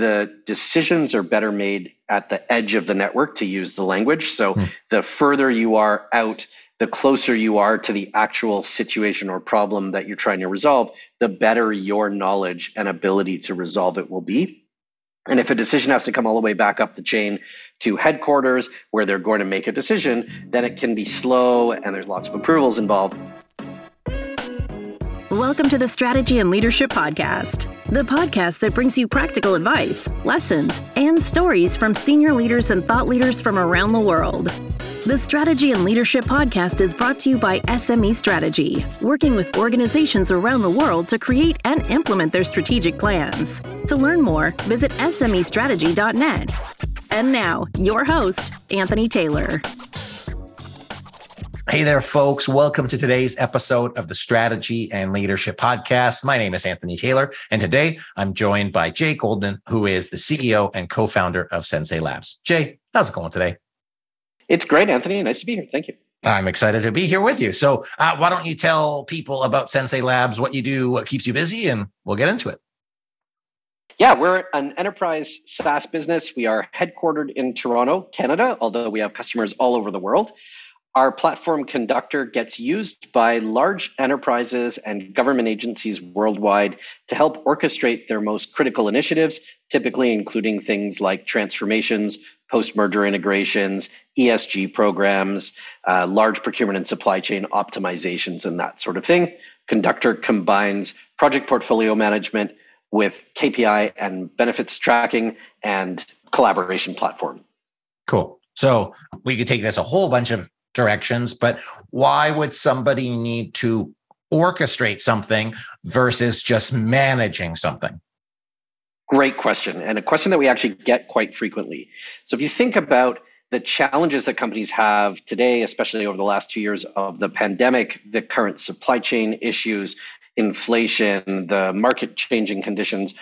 the decisions are better made at the edge of the network to use the language. So hmm. the further you are out, the closer you are to the actual situation or problem that you're trying to resolve, the better your knowledge and ability to resolve it will be. And if a decision has to come all the way back up the chain to headquarters where they're going to make a decision, then it can be slow and there's lots of approvals involved. Welcome to the Strategy and Leadership Podcast, the podcast that brings you practical advice, lessons, and stories from senior leaders and thought leaders from around the world. The Strategy and Leadership Podcast is brought to you by SME Strategy, working with organizations around the world to create and implement their strategic plans. To learn more, visit SMEstrategy.net. And now, your host, Anthony Taylor. Hey there, folks. Welcome to today's episode of the Strategy and Leadership Podcast. My name is Anthony Taylor, and today I'm joined by Jay Goldman, who is the CEO and co founder of Sensei Labs. Jay, how's it going today? It's great, Anthony. Nice to be here. Thank you. I'm excited to be here with you. So, uh, why don't you tell people about Sensei Labs, what you do, what keeps you busy, and we'll get into it. Yeah, we're an enterprise SaaS business. We are headquartered in Toronto, Canada, although we have customers all over the world. Our platform Conductor gets used by large enterprises and government agencies worldwide to help orchestrate their most critical initiatives, typically including things like transformations, post merger integrations, ESG programs, uh, large procurement and supply chain optimizations, and that sort of thing. Conductor combines project portfolio management with KPI and benefits tracking and collaboration platform. Cool. So we could take this a whole bunch of directions, but why would somebody need to orchestrate something versus just managing something? Great question, and a question that we actually get quite frequently. So, if you think about the challenges that companies have today, especially over the last two years of the pandemic, the current supply chain issues, inflation, the market changing conditions,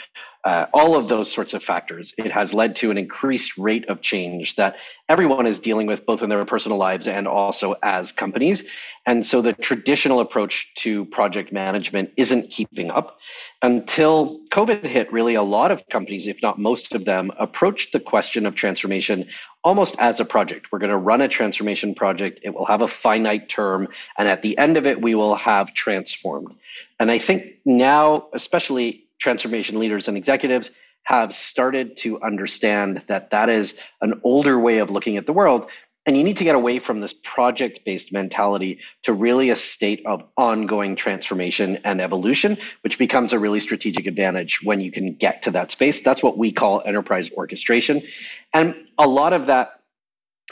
uh, all of those sorts of factors, it has led to an increased rate of change that everyone is dealing with, both in their personal lives and also as companies. And so the traditional approach to project management isn't keeping up. Until COVID hit, really, a lot of companies, if not most of them, approached the question of transformation almost as a project. We're going to run a transformation project, it will have a finite term, and at the end of it, we will have transformed. And I think now, especially transformation leaders and executives, have started to understand that that is an older way of looking at the world and you need to get away from this project based mentality to really a state of ongoing transformation and evolution, which becomes a really strategic advantage when you can get to that space. That's what we call enterprise orchestration. And a lot of that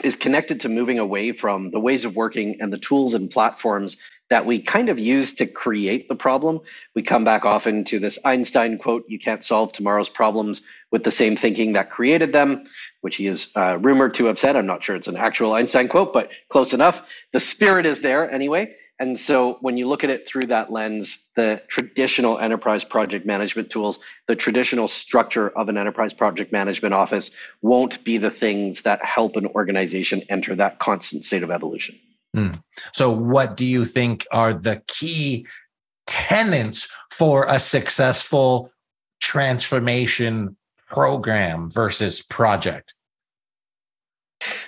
is connected to moving away from the ways of working and the tools and platforms that we kind of use to create the problem. We come back often to this Einstein quote you can't solve tomorrow's problems with the same thinking that created them, which he is uh, rumored to have said. I'm not sure it's an actual Einstein quote, but close enough. The spirit is there anyway. And so when you look at it through that lens, the traditional enterprise project management tools, the traditional structure of an enterprise project management office won't be the things that help an organization enter that constant state of evolution. Mm. So, what do you think are the key tenets for a successful transformation program versus project?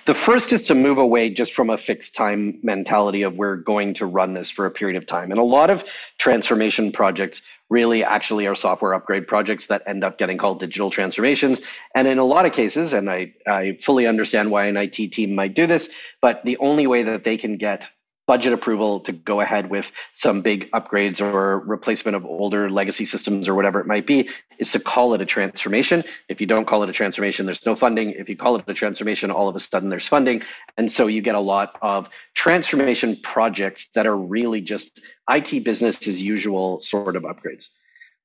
The first is to move away just from a fixed time mentality of we're going to run this for a period of time. And a lot of transformation projects really actually are software upgrade projects that end up getting called digital transformations. And in a lot of cases, and I, I fully understand why an IT team might do this, but the only way that they can get budget approval to go ahead with some big upgrades or replacement of older legacy systems or whatever it might be is to call it a transformation. If you don't call it a transformation, there's no funding. If you call it a transformation, all of a sudden there's funding. And so you get a lot of transformation projects that are really just IT business as usual sort of upgrades.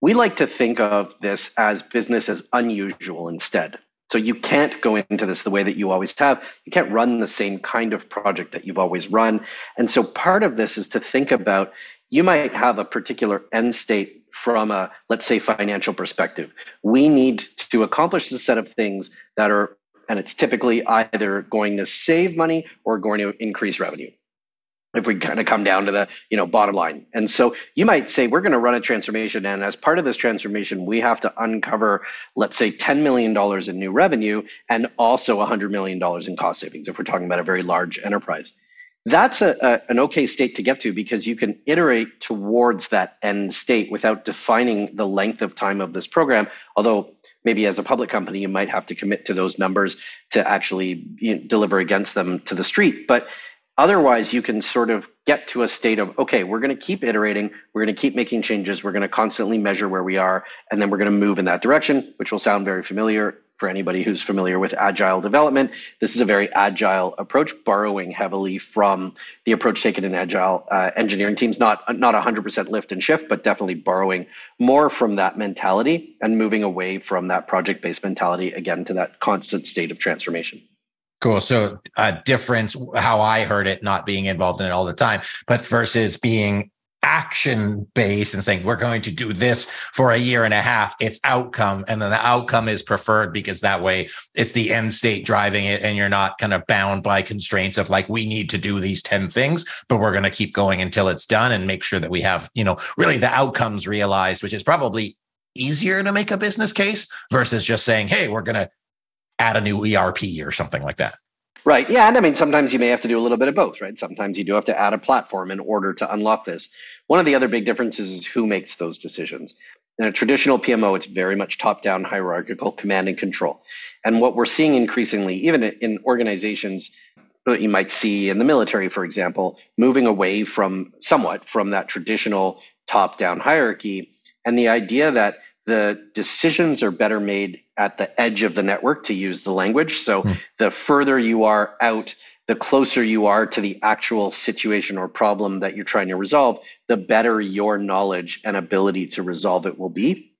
We like to think of this as business as unusual instead. So you can't go into this the way that you always have. You can't run the same kind of project that you've always run. And so part of this is to think about you might have a particular end state from a, let's say, financial perspective. We need to accomplish a set of things that are, and it's typically either going to save money or going to increase revenue. If we kind of come down to the you know bottom line. And so you might say we're going to run a transformation and as part of this transformation we have to uncover let's say $10 million in new revenue and also $100 million in cost savings if we're talking about a very large enterprise. That's a, a, an okay state to get to because you can iterate towards that end state without defining the length of time of this program. Although maybe as a public company you might have to commit to those numbers to actually you know, deliver against them to the street. But Otherwise, you can sort of get to a state of, okay, we're going to keep iterating, we're going to keep making changes, we're going to constantly measure where we are, and then we're going to move in that direction, which will sound very familiar for anybody who's familiar with agile development. This is a very agile approach, borrowing heavily from the approach taken in agile uh, engineering teams, not, not 100% lift and shift, but definitely borrowing more from that mentality and moving away from that project based mentality again to that constant state of transformation. Cool. So a difference, how I heard it, not being involved in it all the time, but versus being action based and saying we're going to do this for a year and a half it's outcome and then the outcome is preferred because that way it's the end state driving it and you're not kind of bound by constraints of like we need to do these 10 things but we're going to keep going until it's done and make sure that we have you know really the outcomes realized which is probably easier to make a business case versus just saying hey we're going to add a new ERP or something like that. Right. Yeah. And I mean, sometimes you may have to do a little bit of both, right? Sometimes you do have to add a platform in order to unlock this. One of the other big differences is who makes those decisions. In a traditional PMO, it's very much top down hierarchical command and control. And what we're seeing increasingly, even in organizations that you might see in the military, for example, moving away from somewhat from that traditional top down hierarchy and the idea that the decisions are better made at the edge of the network to use the language. So mm. the further you are out, the closer you are to the actual situation or problem that you're trying to resolve, the better your knowledge and ability to resolve it will be.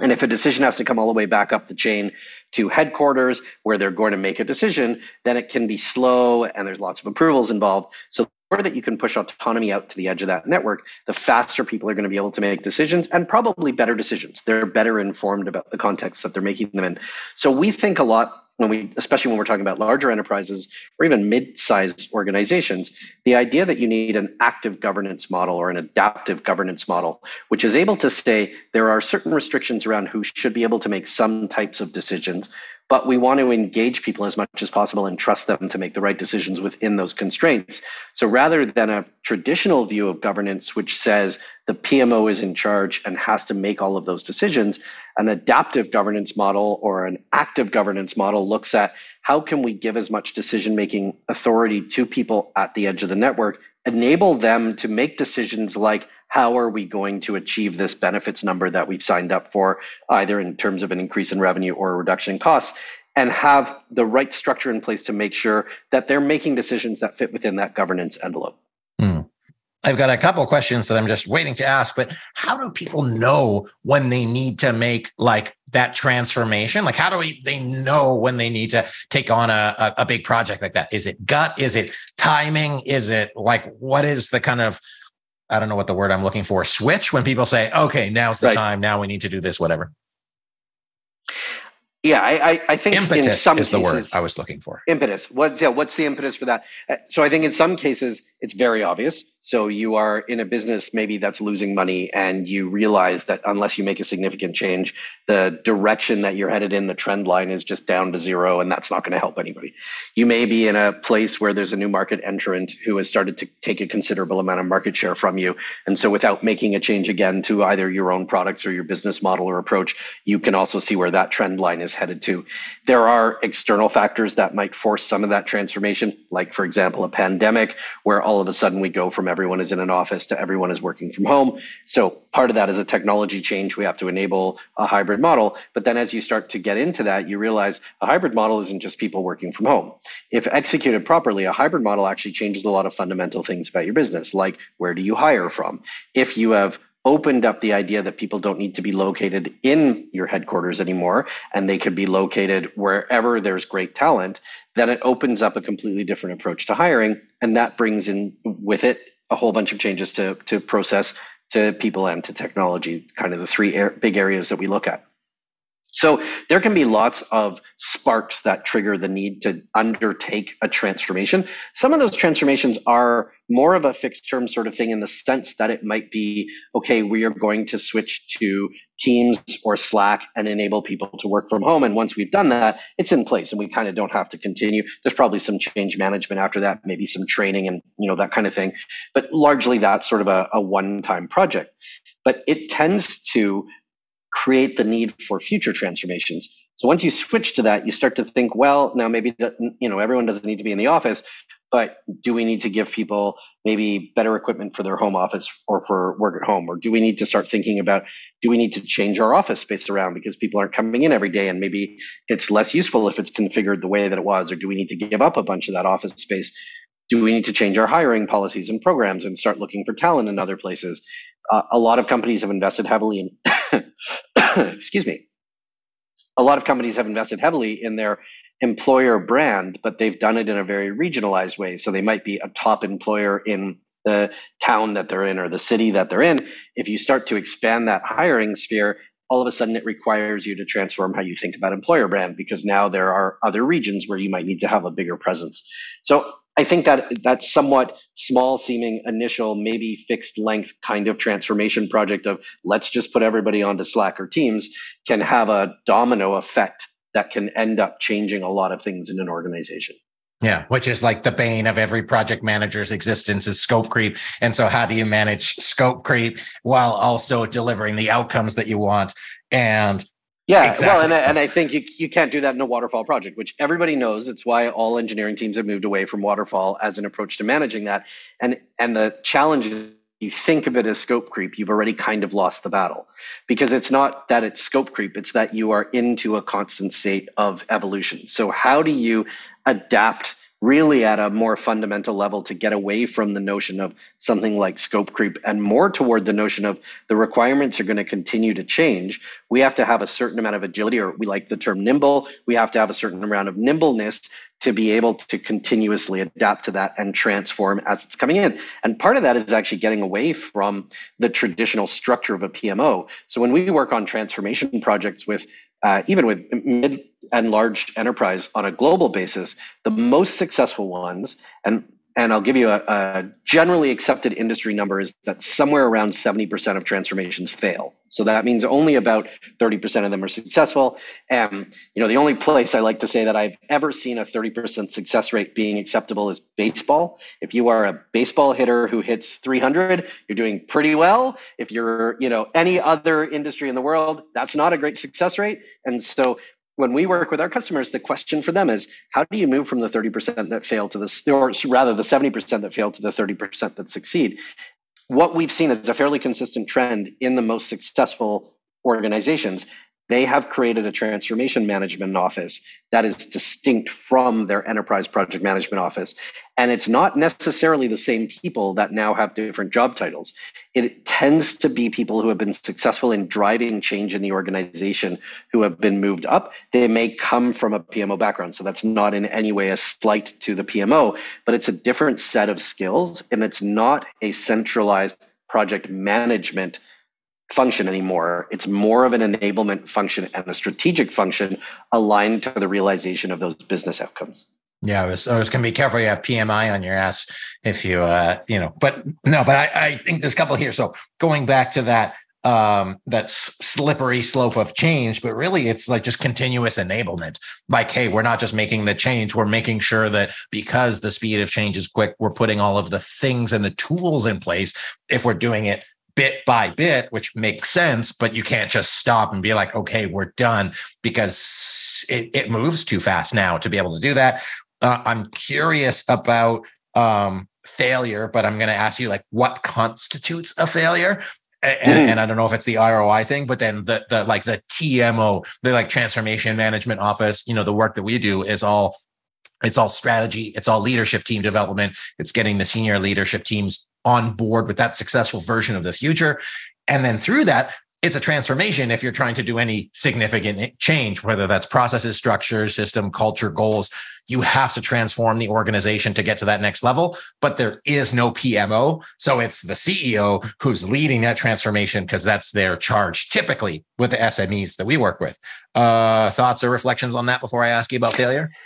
And if a decision has to come all the way back up the chain to headquarters where they're going to make a decision, then it can be slow and there's lots of approvals involved. So that you can push autonomy out to the edge of that network, the faster people are going to be able to make decisions and probably better decisions. They're better informed about the context that they're making them in. So we think a lot when we, especially when we're talking about larger enterprises or even mid-sized organizations, the idea that you need an active governance model or an adaptive governance model, which is able to say there are certain restrictions around who should be able to make some types of decisions, but we want to engage people as much as possible and trust them to make the right decisions within those constraints. So rather than a traditional view of governance, which says the PMO is in charge and has to make all of those decisions, an adaptive governance model or an active governance model looks at how can we give as much decision making authority to people at the edge of the network, enable them to make decisions like how are we going to achieve this benefits number that we've signed up for, either in terms of an increase in revenue or a reduction in costs, and have the right structure in place to make sure that they're making decisions that fit within that governance envelope. Hmm. I've got a couple questions that I'm just waiting to ask, but how do people know when they need to make like that transformation? Like, how do we, they know when they need to take on a, a big project like that? Is it gut? Is it timing? Is it like, what is the kind of I don't know what the word I'm looking for, switch when people say, okay, now's the right. time. Now we need to do this, whatever. Yeah, I, I think impetus in some is cases, the word I was looking for. Impetus. What's yeah? What's the impetus for that? Uh, so I think in some cases it's very obvious. So you are in a business maybe that's losing money, and you realize that unless you make a significant change, the direction that you're headed in, the trend line is just down to zero, and that's not going to help anybody. You may be in a place where there's a new market entrant who has started to take a considerable amount of market share from you, and so without making a change again to either your own products or your business model or approach, you can also see where that trend line is headed to. There are external factors that might force some of that transformation, like for example, a pandemic, where all of a sudden we go from everyone is in an office to everyone is working from home. So part of that is a technology change. We have to enable a hybrid model. But then as you start to get into that, you realize a hybrid model isn't just people working from home. If executed properly, a hybrid model actually changes a lot of fundamental things about your business, like where do you hire from? If you have opened up the idea that people don't need to be located in your headquarters anymore and they could be located wherever there's great talent, then it opens up a completely different approach to hiring. And that brings in with it a whole bunch of changes to, to process, to people, and to technology, kind of the three big areas that we look at. So there can be lots of sparks that trigger the need to undertake a transformation. Some of those transformations are more of a fixed term sort of thing in the sense that it might be, okay, we are going to switch to Teams or Slack and enable people to work from home. And once we've done that, it's in place and we kind of don't have to continue. There's probably some change management after that, maybe some training and, you know, that kind of thing. But largely that's sort of a, a one-time project. But it tends to create the need for future transformations. So once you switch to that, you start to think, well, now maybe you know everyone doesn't need to be in the office, but do we need to give people maybe better equipment for their home office or for work at home, or do we need to start thinking about do we need to change our office space around because people aren't coming in every day and maybe it's less useful if it's configured the way that it was, or do we need to give up a bunch of that office space? Do we need to change our hiring policies and programs and start looking for talent in other places? Uh, a lot of companies have invested heavily in excuse me, a lot of companies have invested heavily in their employer brand, but they've done it in a very regionalized way. So they might be a top employer in the town that they're in or the city that they're in. If you start to expand that hiring sphere, all of a sudden it requires you to transform how you think about employer brand because now there are other regions where you might need to have a bigger presence. So I think that that somewhat small seeming initial, maybe fixed length kind of transformation project of let's just put everybody onto Slack or Teams can have a domino effect that can end up changing a lot of things in an organization. Yeah, which is like the bane of every project manager's existence is scope creep. And so, how do you manage scope creep while also delivering the outcomes that you want? And yeah, exactly. well, and I, and I think you you can't do that in a waterfall project, which everybody knows. It's why all engineering teams have moved away from waterfall as an approach to managing that. And and the challenge is you think of it as scope creep, you've already kind of lost the battle because it's not that it's scope creep, it's that you are into a constant state of evolution. So how do you adapt really at a more fundamental level to get away from the notion of something like scope creep and more toward the notion of the requirements are going to continue to change. We have to have a certain amount of agility, or we like the term nimble. We have to have a certain amount of nimbleness to be able to continuously adapt to that and transform as it's coming in. And part of that is actually getting away from the traditional structure of a PMO. So when we work on transformation projects with uh, even with mid and large enterprise on a global basis, the most successful ones, and and I'll give you a, a, generally accepted industry number is that somewhere around 70% of transformations fail. So that means only about 30% of them are successful. And you know, the only place I like to say that I've ever seen a 30% success rate being acceptable is baseball. If you are a baseball hitter who hits 300, you're doing pretty well. If you're, you know, any other industry in the world, that's not a great success rate. And so when we work with our customers, the question for them is how do you move from the 30% that fail to the, or rather the 70% that fail to the 30% that succeed? What we've seen is a fairly consistent trend in the most successful organizations they have created a transformation management office that is distinct from their enterprise project management office. And it's not necessarily the same people that now have different job titles. It tends to be people who have been successful in driving change in the organization who have been moved up. They may come from a PMO background. So that's not in any way a slight to the PMO, but it's a different set of skills and it's not a centralized project management function anymore. It's more of an enablement function and a strategic function aligned to the realization of those business outcomes. Yeah, I was, I was going to be careful. You have PMI on your ass if you, uh, you know, but no, but I, I think there's a couple here. So going back to that, um, that slippery slope of change, but really it's like just continuous enablement. Like, hey, we're not just making the change, we're making sure that because the speed of change is quick, we're putting all of the things and the tools in place. If we're doing it bit by bit, which makes sense, but you can't just stop and be like, okay, we're done because it, it moves too fast now to be able to do that. Uh, I'm curious about um, failure, but I'm going to ask you like, what constitutes a failure? And, mm. and, I don't know if it's the ROI thing, but then the the like the TMO, the like transformation management office, you know, the work that we do is all it's all strategy, it's all leadership team development, it's getting the senior leadership teams on board with that successful version of the future. And then through that, it's a transformation if you're trying to do any significant change, whether that's processes, structures, system, culture, goals. You have to transform the organization to get to that next level. But there is no PMO. So it's the CEO who's leading that transformation because that's their charge, typically with the SMEs that we work with. Uh, thoughts or reflections on that before I ask you about failure?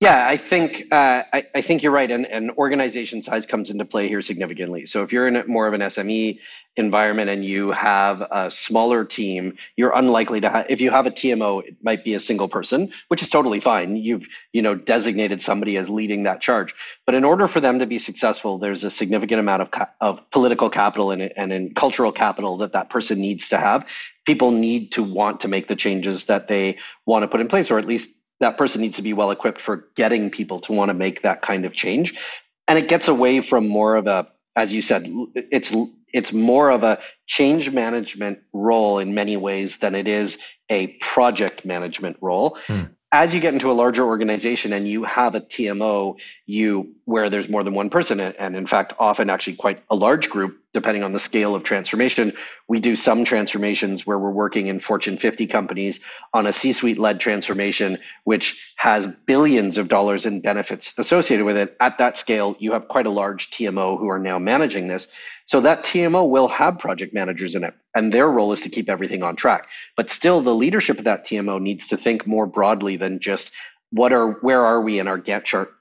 Yeah, I think uh, I, I, think you're right, and, and organization size comes into play here significantly. So if you're in more of an SME environment and you have a smaller team, you're unlikely to have. If you have a TMO, it might be a single person, which is totally fine. You've you know designated somebody as leading that charge, but in order for them to be successful, there's a significant amount of of political capital and and in cultural capital that that person needs to have. People need to want to make the changes that they want to put in place, or at least that person needs to be well equipped for getting people to want to make that kind of change. And it gets away from more of a as you said it's it's more of a change management role in many ways than it is a project management role. Hmm as you get into a larger organization and you have a TMO, you where there's more than one person, and in fact, often actually quite a large group, depending on the scale of transformation. We do some transformations where we're working in Fortune 50 companies on a C-suite led transformation, which has billions of dollars in benefits associated with it. At that scale, you have quite a large TMO who are now managing this. So that TMO will have project managers in it, and their role is to keep everything on track. But still, the leadership of that TMO needs to think more broadly than just what are where are we in our Gantt chart?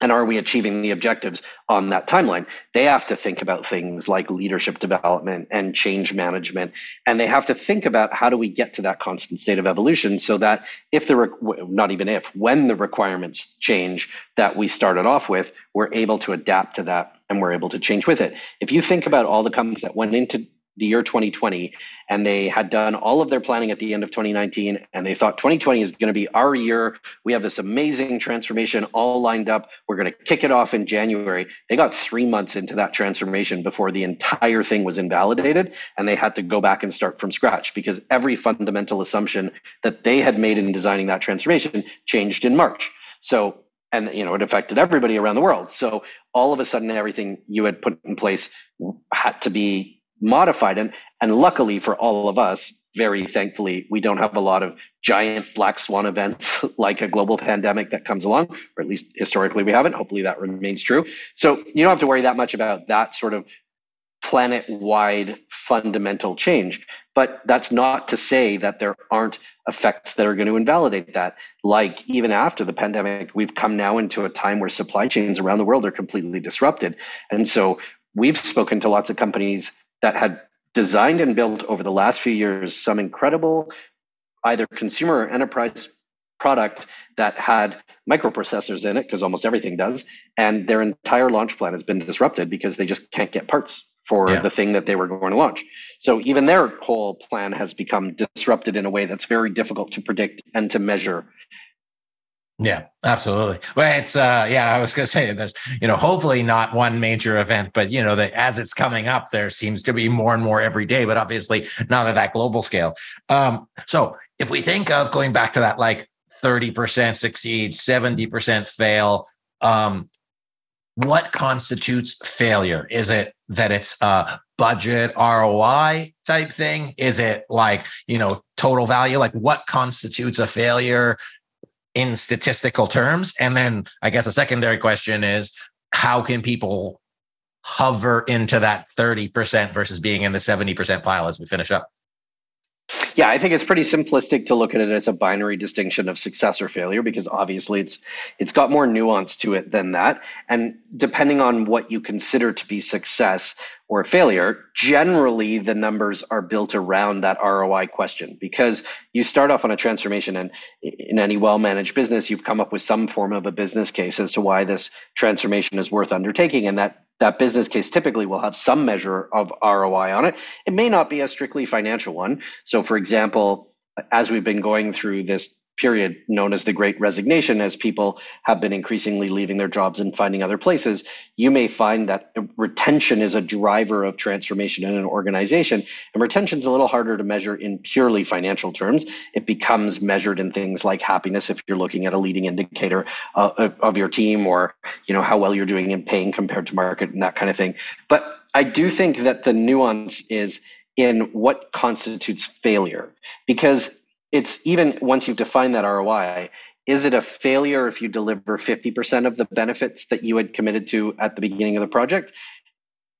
And are we achieving the objectives on that timeline? They have to think about things like leadership development and change management. And they have to think about how do we get to that constant state of evolution so that if the not even if when the requirements change that we started off with we're able to adapt to that and we're able to change with it. If you think about all the companies that went into the year 2020 and they had done all of their planning at the end of 2019 and they thought 2020 is going to be our year we have this amazing transformation all lined up we're going to kick it off in january they got three months into that transformation before the entire thing was invalidated and they had to go back and start from scratch because every fundamental assumption that they had made in designing that transformation changed in march. So and you know it affected everybody around the world so all of a sudden everything you had put in place had to be modified. And, and luckily for all of us, very thankfully, we don't have a lot of giant black swan events like a global pandemic that comes along, or at least historically we haven't. Hopefully that remains true. So you don't have to worry that much about that sort of planet wide fundamental change. But that's not to say that there aren't effects that are going to invalidate that. Like even after the pandemic, we've come now into a time where supply chains around the world are completely disrupted. And so we've spoken to lots of companies that had designed and built over the last few years some incredible either consumer or enterprise product that had microprocessors in it because almost everything does and their entire launch plan has been disrupted because they just can't get parts for yeah. the thing that they were going to launch so even their whole plan has become disrupted in a way that's very difficult to predict and to measure yeah, absolutely. Well, it's uh yeah, I was gonna say there's, you know, hopefully not one major event, but you know, that as it's coming up, there seems to be more and more every day, but obviously not at that global scale. Um, so if we think of going back to that like 30% succeed, 70% fail, um, what constitutes failure? Is it that it's a budget ROI type thing? Is it like, you know, total value? Like what constitutes a failure? in statistical terms? And then I guess a secondary question is how can people hover into that 30% versus being in the 70% pile as we finish up? Yeah, I think it's pretty simplistic to look at it as a binary distinction of success or failure because obviously it's it's got more nuance to it than that. And depending on what you consider to be success, or failure, generally the numbers are built around that ROI question because you start off on a transformation and in any well managed business, you've come up with some form of a business case as to why this transformation is worth undertaking. And that, that business case typically will have some measure of ROI on it. It may not be a strictly financial one. So, for example, as we've been going through this period known as the great resignation as people have been increasingly leaving their jobs and finding other places you may find that retention is a driver of transformation in an organization. And retention is a little harder to measure in purely financial terms. It becomes measured in things like happiness if you're looking at a leading indicator uh, of, of your team or you know how well you're doing in paying compared to market and that kind of thing. But i do think that the nuance is in what constitutes failure. Because it's even once you've defined that ROI, is it a failure if you deliver 50% of the benefits that you had committed to at the beginning of the project?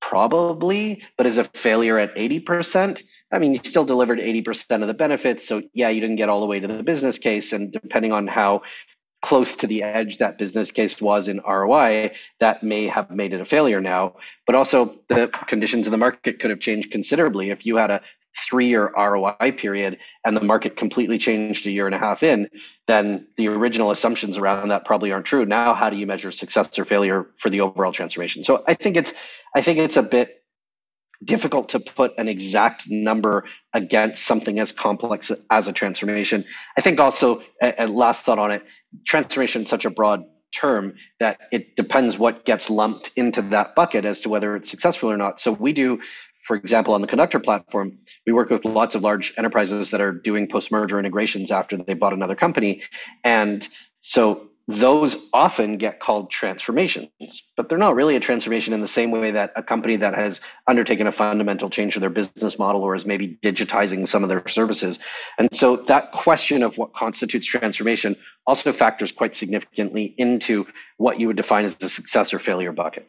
Probably, but is a failure at 80%? I mean, you still delivered 80% of the benefits. So, yeah, you didn't get all the way to the business case. And depending on how close to the edge that business case was in ROI, that may have made it a failure now. But also, the conditions of the market could have changed considerably. If you had a three year ROI period and the market completely changed a year and a half in, then the original assumptions around that probably aren't true. Now, how do you measure success or failure for the overall transformation? So I think it's I think it's a bit difficult to put an exact number against something as complex as a transformation. I think also, a, last thought on it, transformation is such a broad term that it depends what gets lumped into that bucket as to whether it's successful or not. So we do for example, on the Conductor platform, we work with lots of large enterprises that are doing post merger integrations after they bought another company. And so those often get called transformations, but they're not really a transformation in the same way that a company that has undertaken a fundamental change to their business model or is maybe digitizing some of their services. And so that question of what constitutes transformation also factors quite significantly into what you would define as the success or failure bucket.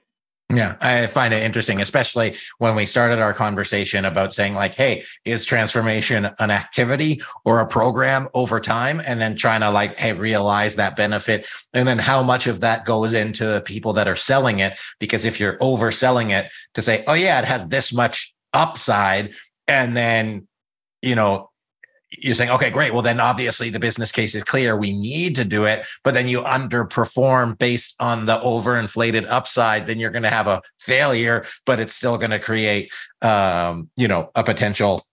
Yeah, I find it interesting, especially when we started our conversation about saying, like, hey, is transformation an activity or a program over time? And then trying to, like, hey, realize that benefit. And then how much of that goes into people that are selling it? Because if you're overselling it to say, oh, yeah, it has this much upside, and then, you know, you're saying, okay, great. Well, then obviously the business case is clear. We need to do it. But then you underperform based on the overinflated upside, then you're going to have a failure, but it's still going to create, um, you know, a potential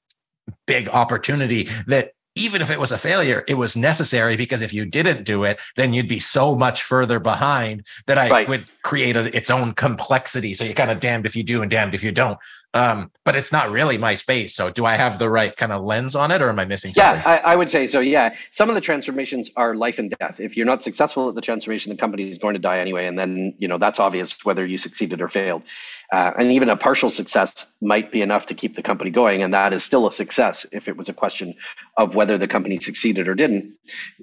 big opportunity that even if it was a failure, it was necessary because if you didn't do it, then you'd be so much further behind that I right. would create a, its own complexity. So you're kind of damned if you do and damned if you don't. Um, but it's not really my space. So do I have the right kind of lens on it or am I missing something? Yeah, I, I would say so. Yeah. Some of the transformations are life and death. If you're not successful at the transformation, the company is going to die anyway. And then, you know, that's obvious whether you succeeded or failed. Uh, and even a partial success might be enough to keep the company going. And that is still a success if it was a question of whether the company succeeded or didn't.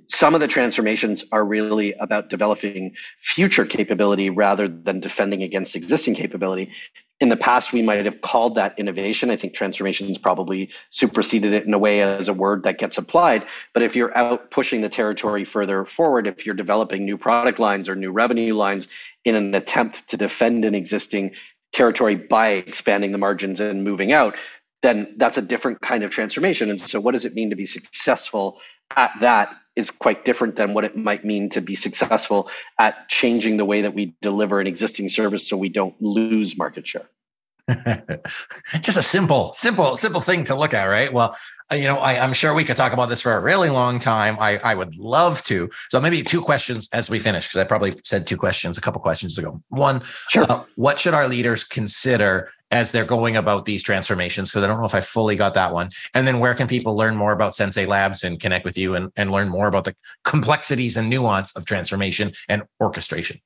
Some of the transformations are really about developing future capability rather than defending against existing capability. In the past, we might have called that innovation. I think transformation has probably superseded it in a way as a word that gets applied. But if you're out pushing the territory further forward, if you're developing new product lines or new revenue lines in an attempt to defend an existing territory by expanding the margins and moving out, then that's a different kind of transformation. And so, what does it mean to be successful at that is quite different than what it might mean to be successful at changing the way that we deliver an existing service so we don't lose market share. Just a simple, simple, simple thing to look at, right? Well, uh, you know, I, am sure we could talk about this for a really long time. I, I would love to. So maybe two questions as we finish, because I probably said two questions a couple questions ago. One, sure. uh, what should our leaders consider as they're going about these transformations? Because I don't know if I fully got that one. And then where can people learn more about Sensei Labs and connect with you and, and learn more about the complexities and nuance of transformation and orchestration?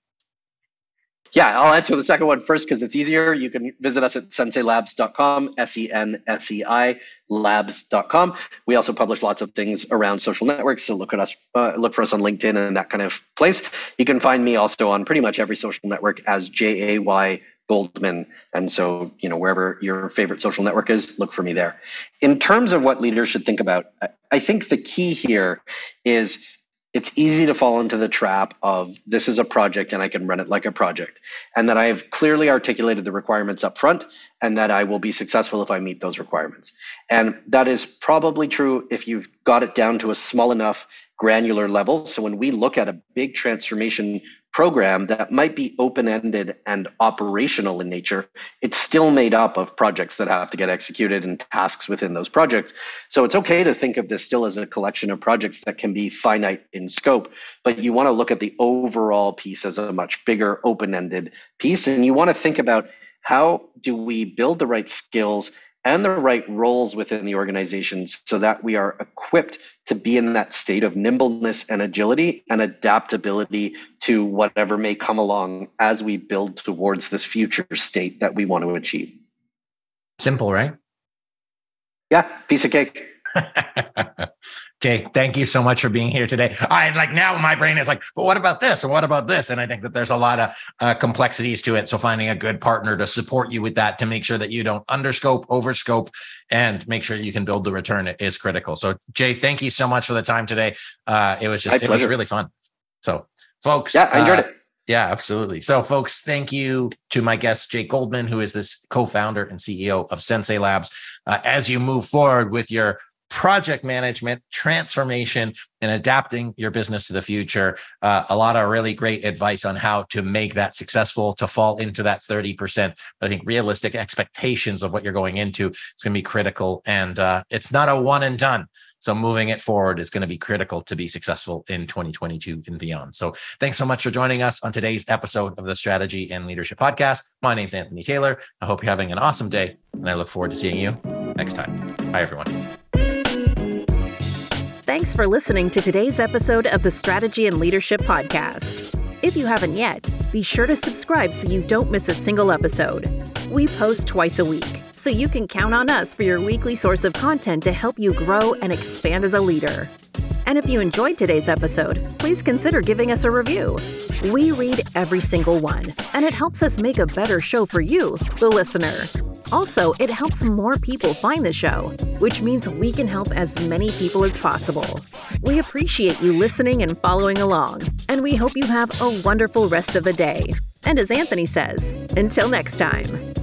Yeah, I'll answer the second one first because it's easier. You can visit us at senseilabs.com, S E N S E I labs.com. We also publish lots of things around social networks, so look at us, uh, look for us on LinkedIn and that kind of place. You can find me also on pretty much every social network as J A Y Goldman. And so, you know, wherever your favorite social network is, look for me there. In terms of what leaders should think about, I think the key here is it's easy to fall into the trap of this is a project and I can run it like a project. And that I have clearly articulated the requirements up front and that I will be successful if I meet those requirements. And that is probably true if you've got it down to a small enough granular level. So when we look at a big transformation program that might be open ended and operational in nature, it's still made up of projects that have to get executed and tasks within those projects. So it's okay to think of this still as a collection of projects that can be finite in scope, but you want to look at the overall piece as a much bigger open ended piece. And you want to think about how do we build the right skills and the right roles within the organizations so that we are equipped to be in that state of nimbleness and agility and adaptability to whatever may come along as we build towards this future state that we want to achieve. Simple, right? Yeah, piece of cake. Jay, thank you so much for being here today. I like now my brain is like, but what about this? And what about this? And I think that there's a lot of uh, complexities to it. So finding a good partner to support you with that to make sure that you don't underscope, overscope, and make sure you can build the return is critical. So Jay, thank you so much for the time today. Uh, it was just, my it pleasure. was really fun. So folks. Yeah, I enjoyed uh, it. Yeah, absolutely. So, folks, thank you to my guest, Jake Goldman, who is this co founder and CEO of Sensei Labs. Uh, as you move forward with your project management, transformation, and adapting your business to the future. Uh, a lot of really great advice on how to make that successful, to fall into that 30%. But I think realistic expectations of what you're going into is going to be critical. And uh, it's not a one and done. So moving it forward is going to be critical to be successful in 2022 and beyond. So thanks so much for joining us on today's episode of the Strategy and Leadership Podcast. My name's Anthony Taylor. I hope you're having an awesome day, and I look forward to seeing you next time. Bye, everyone. Thanks for listening to today's episode of the Strategy and Leadership Podcast. If you haven't yet, be sure to subscribe so you don't miss a single episode. We post twice a week, so you can count on us for your weekly source of content to help you grow and expand as a leader. And if you enjoyed today's episode, please consider giving us a review. We read every single one, and it helps us make a better show for you, the listener. Also, it helps more people find the show, which means we can help as many people as possible. We appreciate you listening and following along, and we hope you have a wonderful rest of the day. And as Anthony says, until next time.